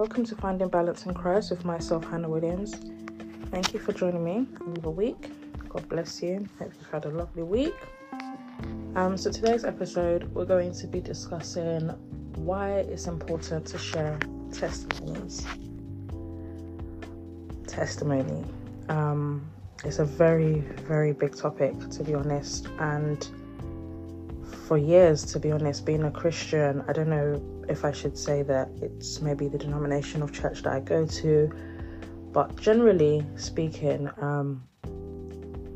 Welcome to Finding Balance in Christ with myself, Hannah Williams. Thank you for joining me another week. God bless you. Hope you've had a lovely week. Um, so today's episode, we're going to be discussing why it's important to share testimonies. Testimony. Um, it's a very, very big topic, to be honest, and for years, to be honest, being a Christian, I don't know if I should say that it's maybe the denomination of church that I go to, but generally speaking, um,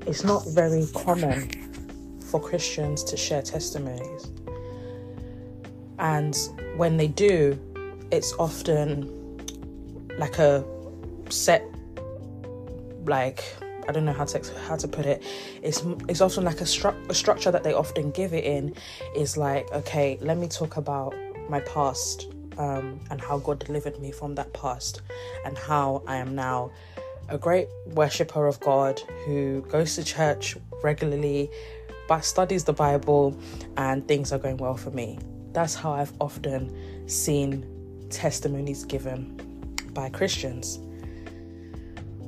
it's not very common for Christians to share testimonies. And when they do, it's often like a set, like I don't know how to how to put it. It's it's often like a, stru- a structure that they often give it in is like okay, let me talk about my past um, and how God delivered me from that past and how I am now a great worshipper of God who goes to church regularly, but studies the Bible, and things are going well for me. That's how I've often seen testimonies given by Christians.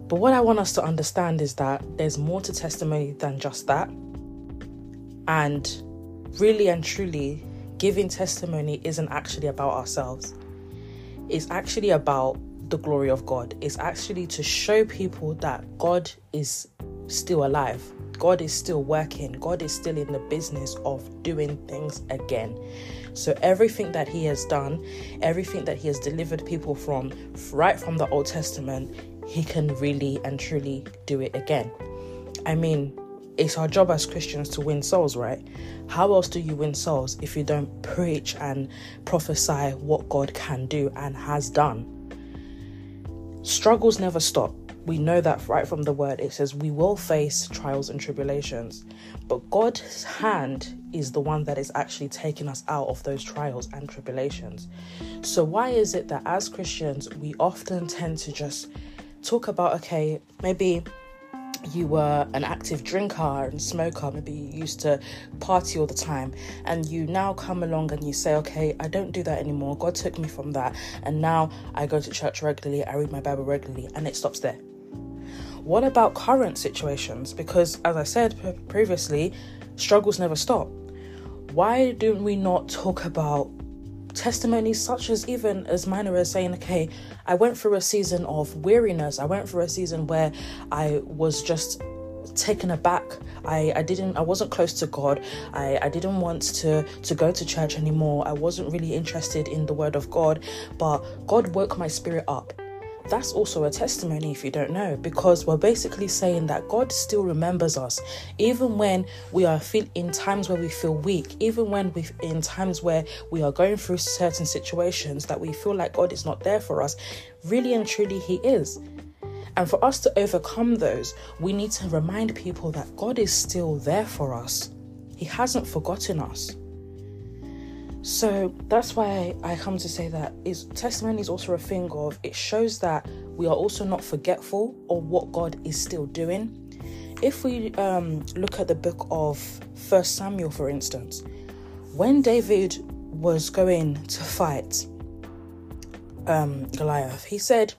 But what I want us to understand is that there's more to testimony than just that. And really and truly, giving testimony isn't actually about ourselves, it's actually about the glory of God. It's actually to show people that God is still alive. God is still working. God is still in the business of doing things again. So, everything that He has done, everything that He has delivered people from, right from the Old Testament, he can really and truly do it again. I mean, it's our job as Christians to win souls, right? How else do you win souls if you don't preach and prophesy what God can do and has done? Struggles never stop. We know that right from the word. It says we will face trials and tribulations, but God's hand is the one that is actually taking us out of those trials and tribulations. So, why is it that as Christians we often tend to just talk about okay, maybe you were an active drinker and smoker, maybe you used to party all the time, and you now come along and you say, Okay, I don't do that anymore. God took me from that, and now I go to church regularly, I read my Bible regularly, and it stops there. What about current situations? Because, as I said previously, struggles never stop. Why don't we not talk about testimonies such as even as minor as saying, okay, I went through a season of weariness. I went through a season where I was just taken aback. I, I didn't I wasn't close to God. I, I didn't want to to go to church anymore. I wasn't really interested in the word of God, but God woke my spirit up that's also a testimony if you don't know, because we're basically saying that God still remembers us, even when we are feel in times where we feel weak, even when we in times where we are going through certain situations that we feel like God is not there for us. Really and truly, He is. And for us to overcome those, we need to remind people that God is still there for us. He hasn't forgotten us. So that's why I come to say that is testimony is also a thing of it shows that we are also not forgetful of what God is still doing. If we um, look at the book of First Samuel, for instance, when David was going to fight um, Goliath, he said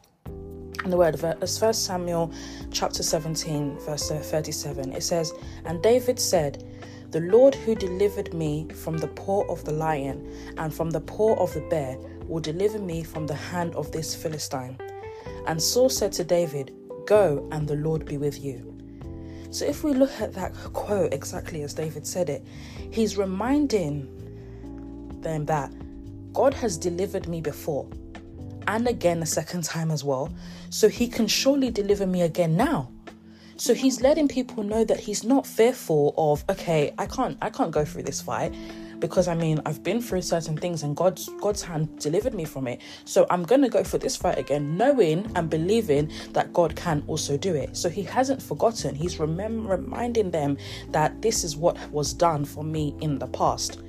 the word of First Samuel chapter 17, verse 37, it says, And David said, the Lord who delivered me from the paw of the lion and from the paw of the bear will deliver me from the hand of this Philistine. And Saul said to David, Go, and the Lord be with you. So, if we look at that quote exactly as David said it, he's reminding them that God has delivered me before and again a second time as well, so he can surely deliver me again now. So he's letting people know that he's not fearful of, okay, I can't I can't go through this fight because I mean I've been through certain things and God's God's hand delivered me from it. So I'm gonna go for this fight again, knowing and believing that God can also do it. So he hasn't forgotten. He's remem- reminding them that this is what was done for me in the past.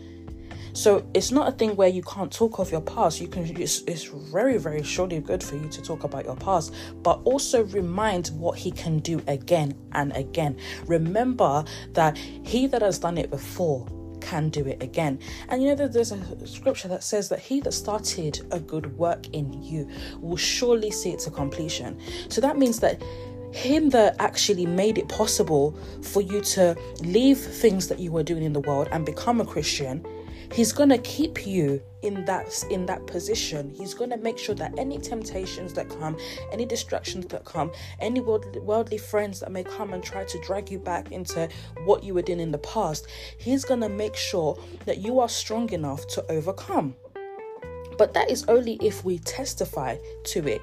So it's not a thing where you can't talk of your past. You can. It's, it's very, very surely good for you to talk about your past, but also remind what He can do again and again. Remember that He that has done it before can do it again. And you know, that there's a scripture that says that he that started a good work in you will surely see it to completion. So that means that him that actually made it possible for you to leave things that you were doing in the world and become a Christian he's going to keep you in that in that position. He's going to make sure that any temptations that come any distractions that come any worldly, worldly friends that may come and try to drag you back into what you were doing in the past he's going to make sure that you are strong enough to overcome. But that is only if we testify to it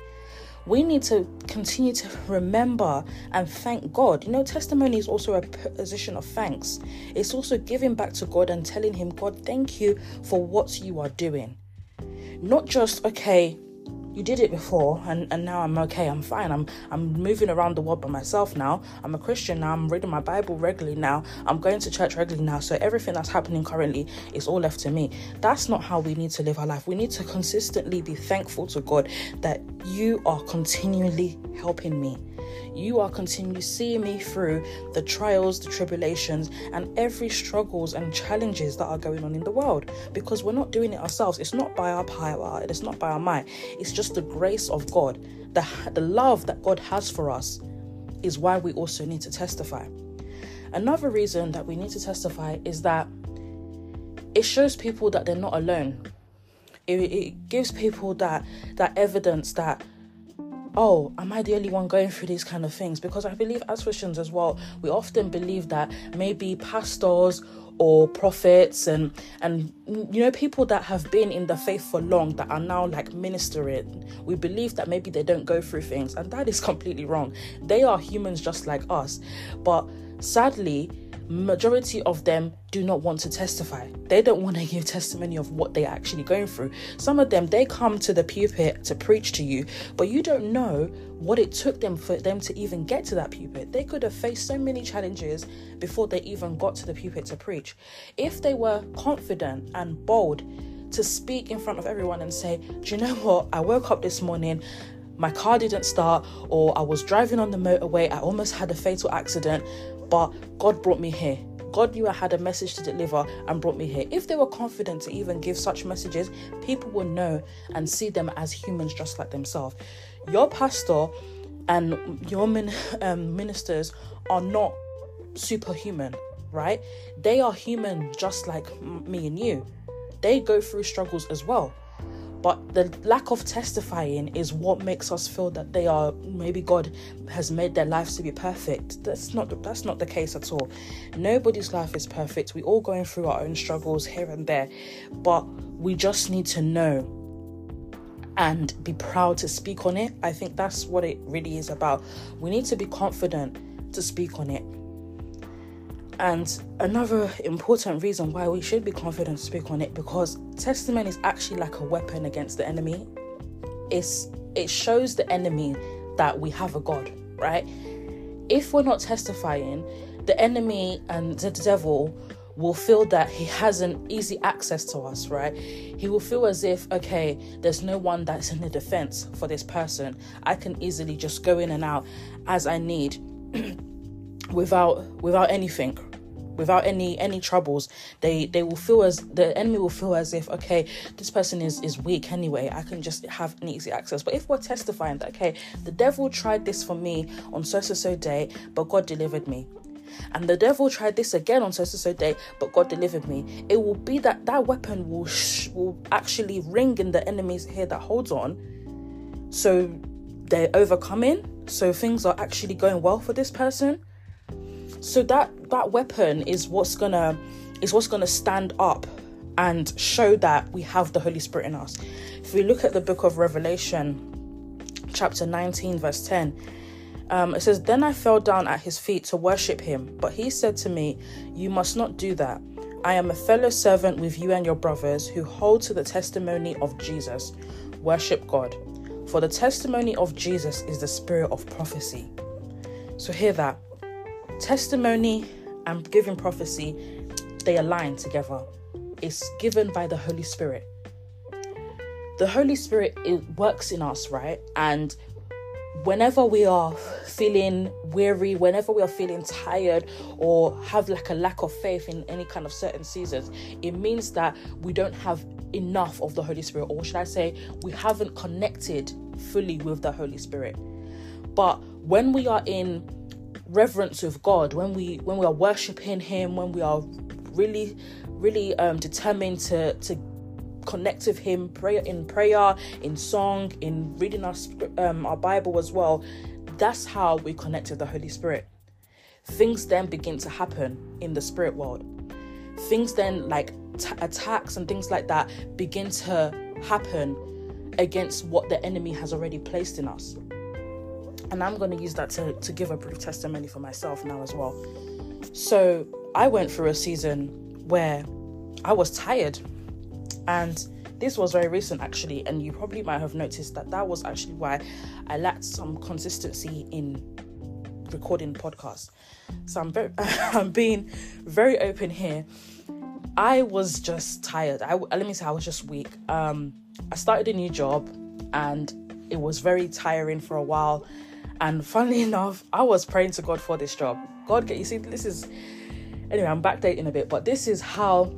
we need to continue to remember and thank God. You know, testimony is also a position of thanks. It's also giving back to God and telling Him, God, thank you for what you are doing. Not just, okay, you did it before and, and now I'm okay, I'm fine. I'm I'm moving around the world by myself now. I'm a Christian now, I'm reading my Bible regularly now, I'm going to church regularly now. So everything that's happening currently is all left to me. That's not how we need to live our life. We need to consistently be thankful to God that you are continually helping me you are continually seeing me through the trials, the tribulations, and every struggles and challenges that are going on in the world. Because we're not doing it ourselves. It's not by our power, it's not by our might. It's just the grace of God. The, the love that God has for us is why we also need to testify. Another reason that we need to testify is that it shows people that they're not alone. It, it gives people that that evidence that oh, am I the only one going through these kind of things? Because I believe as Christians as well, we often believe that maybe pastors or prophets and and you know people that have been in the faith for long that are now like ministering. We believe that maybe they don't go through things and that is completely wrong. They are humans just like us. But sadly majority of them do not want to testify. They don't want to give testimony of what they're actually going through. Some of them they come to the pulpit to preach to you, but you don't know what it took them for them to even get to that pulpit. They could have faced so many challenges before they even got to the pulpit to preach. If they were confident and bold to speak in front of everyone and say, "Do you know what? I woke up this morning my car didn't start, or I was driving on the motorway, I almost had a fatal accident, but God brought me here. God knew I had a message to deliver and brought me here. If they were confident to even give such messages, people will know and see them as humans just like themselves. Your pastor and your min- um, ministers are not superhuman, right? They are human just like me and you. They go through struggles as well but the lack of testifying is what makes us feel that they are maybe god has made their lives to be perfect. That's not that's not the case at all. Nobody's life is perfect. We're all going through our own struggles here and there. But we just need to know and be proud to speak on it. I think that's what it really is about. We need to be confident to speak on it and another important reason why we should be confident to speak on it because testimony is actually like a weapon against the enemy. It's it shows the enemy that we have a God, right? If we're not testifying, the enemy and the devil will feel that he has an easy access to us, right? He will feel as if, okay, there's no one that's in the defense for this person. I can easily just go in and out as I need. without without anything without any any troubles they they will feel as the enemy will feel as if okay this person is is weak anyway i can just have an easy access. But if we're testifying that okay the devil tried this for me on so so so day but god delivered me. And the devil tried this again on so so so day but god delivered me. It will be that that weapon will sh- will actually ring in the enemy's ear that holds on. So they're overcoming. So things are actually going well for this person. So that that weapon is what's gonna is what's gonna stand up and show that we have the Holy Spirit in us. If we look at the book of Revelation, chapter 19, verse 10, um, it says, Then I fell down at his feet to worship him, but he said to me, You must not do that. I am a fellow servant with you and your brothers who hold to the testimony of Jesus. Worship God. For the testimony of Jesus is the spirit of prophecy. So, hear that testimony and giving prophecy they align together. It's given by the holy spirit. The holy spirit it works in us right? And whenever we are feeling weary, whenever we are feeling tired or have like a lack of faith in any kind of certain seasons, it means that we don't have enough of the Holy Spirit, or should I say, we haven't connected fully with the Holy Spirit. But when we are in reverence with God, when we when we are worshiping Him, when we are really, really um, determined to to connect with Him, prayer in prayer, in song, in reading our um, our Bible as well. That's how we connect with the Holy Spirit. Things then begin to happen in the spirit world. Things then like t- attacks and things like that begin to happen against what the enemy has already placed in us. And I'm going to use that to, to give a brief testimony for myself now as well. So, I went through a season where I was tired, and this was very recent actually. And you probably might have noticed that that was actually why I lacked some consistency in recording podcasts. So, I'm, very, I'm being very open here. I was just tired. I let me say I was just weak. Um, I started a new job and it was very tiring for a while. And funnily enough, I was praying to God for this job. God, get you see, this is anyway, I'm backdating a bit, but this is how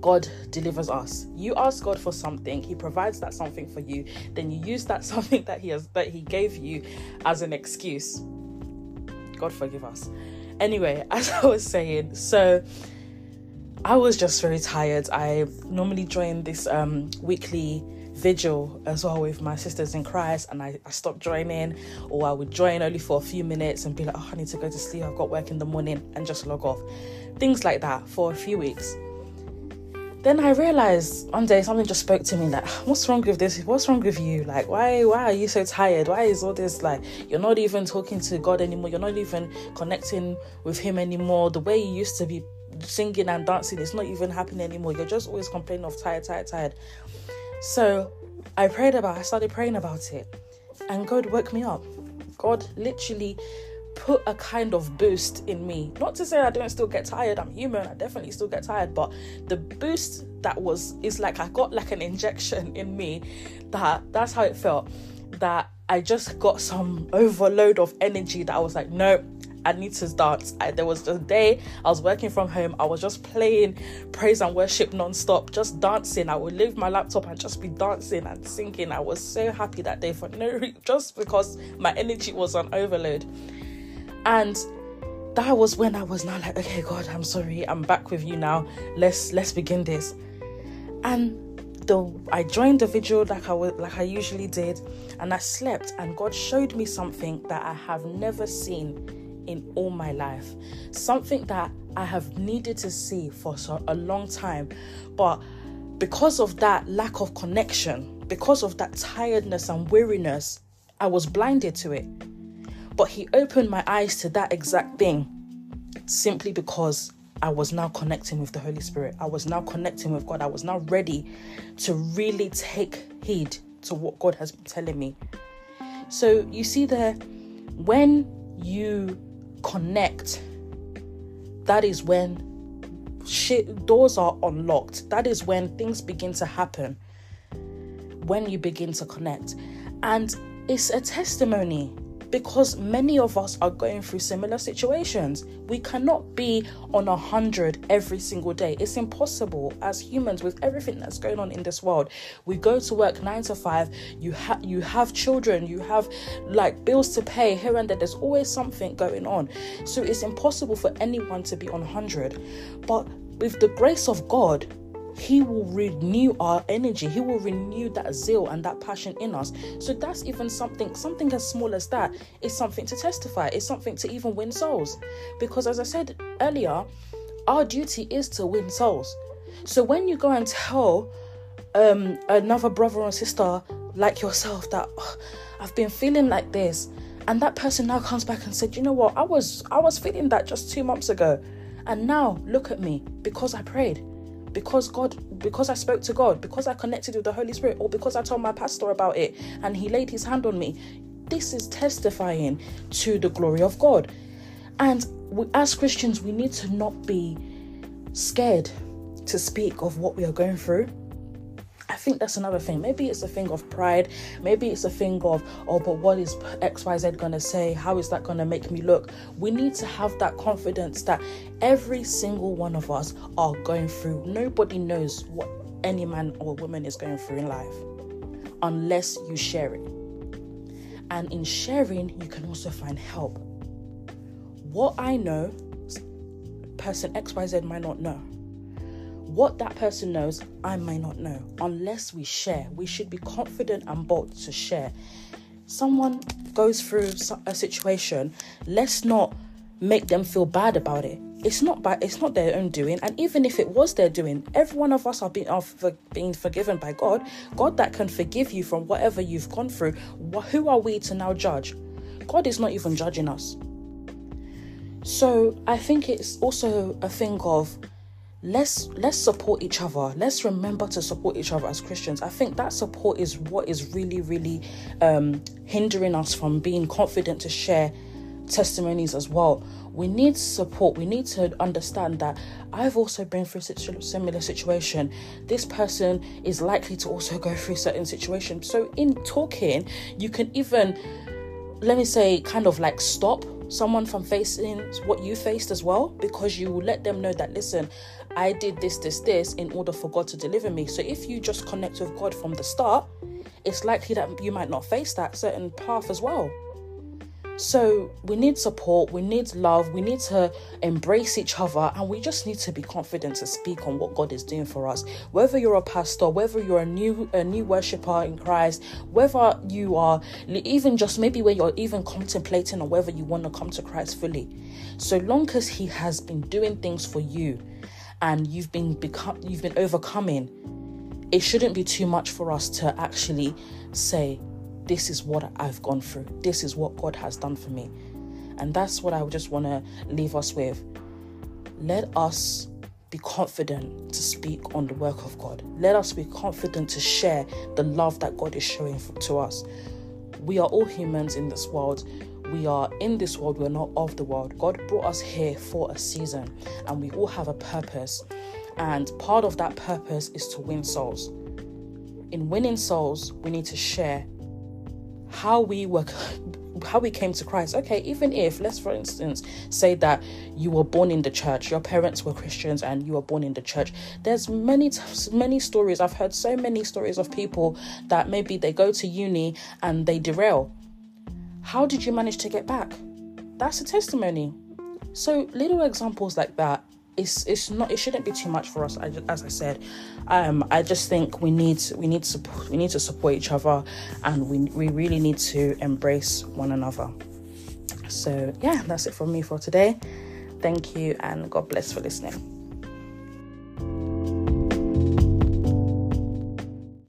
God delivers us. You ask God for something, He provides that something for you, then you use that something that He has that He gave you as an excuse. God forgive us. Anyway, as I was saying, so I was just very tired. I normally join this um, weekly vigil as well with my sisters in Christ, and I, I stopped joining, or I would join only for a few minutes and be like, oh, I need to go to sleep, I've got work in the morning, and just log off. Things like that for a few weeks. Then I realized one day something just spoke to me like, what's wrong with this? What's wrong with you? Like, why why are you so tired? Why is all this like you're not even talking to God anymore? You're not even connecting with Him anymore. The way you used to be singing and dancing it's not even happening anymore. You're just always complaining of tired, tired, tired. So I prayed about I started praying about it and God woke me up. God literally put a kind of boost in me. Not to say I don't still get tired, I'm human, I definitely still get tired, but the boost that was is like I got like an injection in me that that's how it felt. That I just got some overload of energy that I was like, no, I need to dance. I, there was a day I was working from home. I was just playing praise and worship non-stop, just dancing. I would leave my laptop and just be dancing and singing. I was so happy that day for no reason, just because my energy was on overload. And that was when I was now like, okay, God, I'm sorry. I'm back with you now. Let's let's begin this. And the I joined the vigil like I was like I usually did, and I slept, and God showed me something that I have never seen in all my life. Something that I have needed to see for a long time. But because of that lack of connection, because of that tiredness and weariness, I was blinded to it. But He opened my eyes to that exact thing simply because I was now connecting with the Holy Spirit. I was now connecting with God. I was now ready to really take heed to what God has been telling me. So you see there, when you connect, that is when shit doors are unlocked. That is when things begin to happen. When you begin to connect. And it's a testimony because many of us are going through similar situations. We cannot be on a hundred every single day. It's impossible as humans with everything that's going on in this world. We go to work nine to five. You have you have children. You have like bills to pay here and there. There's always something going on. So it's impossible for anyone to be on hundred. But with the grace of God, he will renew our energy. He will renew that zeal and that passion in us. So that's even something, something as small as that is something to testify. It's something to even win souls. Because as I said earlier, our duty is to win souls. So when you go and tell um, another brother or sister like yourself that oh, I've been feeling like this, and that person now comes back and said, you know what, I was I was feeling that just two months ago, and now look at me because I prayed because God, because I spoke to God, because I connected with the Holy Spirit, or because I told my pastor about it and he laid his hand on me. This is testifying to the glory of God. And we, as Christians, we need to not be scared to speak of what we are going through think that's another thing. Maybe it's a thing of pride. Maybe it's a thing of, oh, but what is XYZ going to say? How is that going to make me look? We need to have that confidence that every single one of us are going through. Nobody knows what any man or woman is going through in life unless you share it. And in sharing, you can also find help. What I know, person XYZ might not know. What that person knows, I might not know. Unless we share, we should be confident and bold to share. Someone goes through a situation, let's not make them feel bad about it. It's not by it's not their own doing. And even if it was their doing every one of us are being, are for, being forgiven by god. God that can forgive you from whatever you've gone through. Who are we to now judge? God is not even judging us. So i think it's also a thing of let's let's support each other let's remember to support each other as christians i think that support is what is really really um hindering us from being confident to share testimonies as well we need support. We need to understand that I've also been through a similar situation. This person is likely to also go through a certain situations. So in talking, you can even let me say kind of like stop someone from facing what you faced as well because you will let them know that listen i did this this this in order for god to deliver me. So if you just connect with god from the start it's likely that you might not face that certain path as well so we need support, we need love, we need to embrace each other, and we just need to be confident to speak on what God is doing for us. Whether you're a pastor, whether you're a new a new worshiper in Christ, whether you are even just maybe where you're even contemplating on whether you want to come to Christ fully. So long as He has been doing things for you and you've been become you've been overcoming, it shouldn't be too much for us to actually say, this is what I've gone through. This is what God has done for me. And that's what I just want to leave us with. Let us be confident to speak on the work of God. Let us be confident to share the love that God is showing to us. We are all humans in this world. We are in this world, we're not of the world. God brought us here for a season, and we all have a purpose. And part of that purpose is to win souls. In winning souls, we need to share how we were how we came to Christ. Okay, even if let's for instance say that you were born in the church, your parents were Christians and you were born in the church. There's many many stories. I've heard so many stories of people that maybe they go to uni and they derail. How did you manage to get back? That's a testimony. So little examples like that it's it's not it shouldn't be too much for us I, as i said. Um i just think we need we need support we need to support each other and we we really need to embrace one another. So yeah that's it from me for today. Thank you and god bless for listening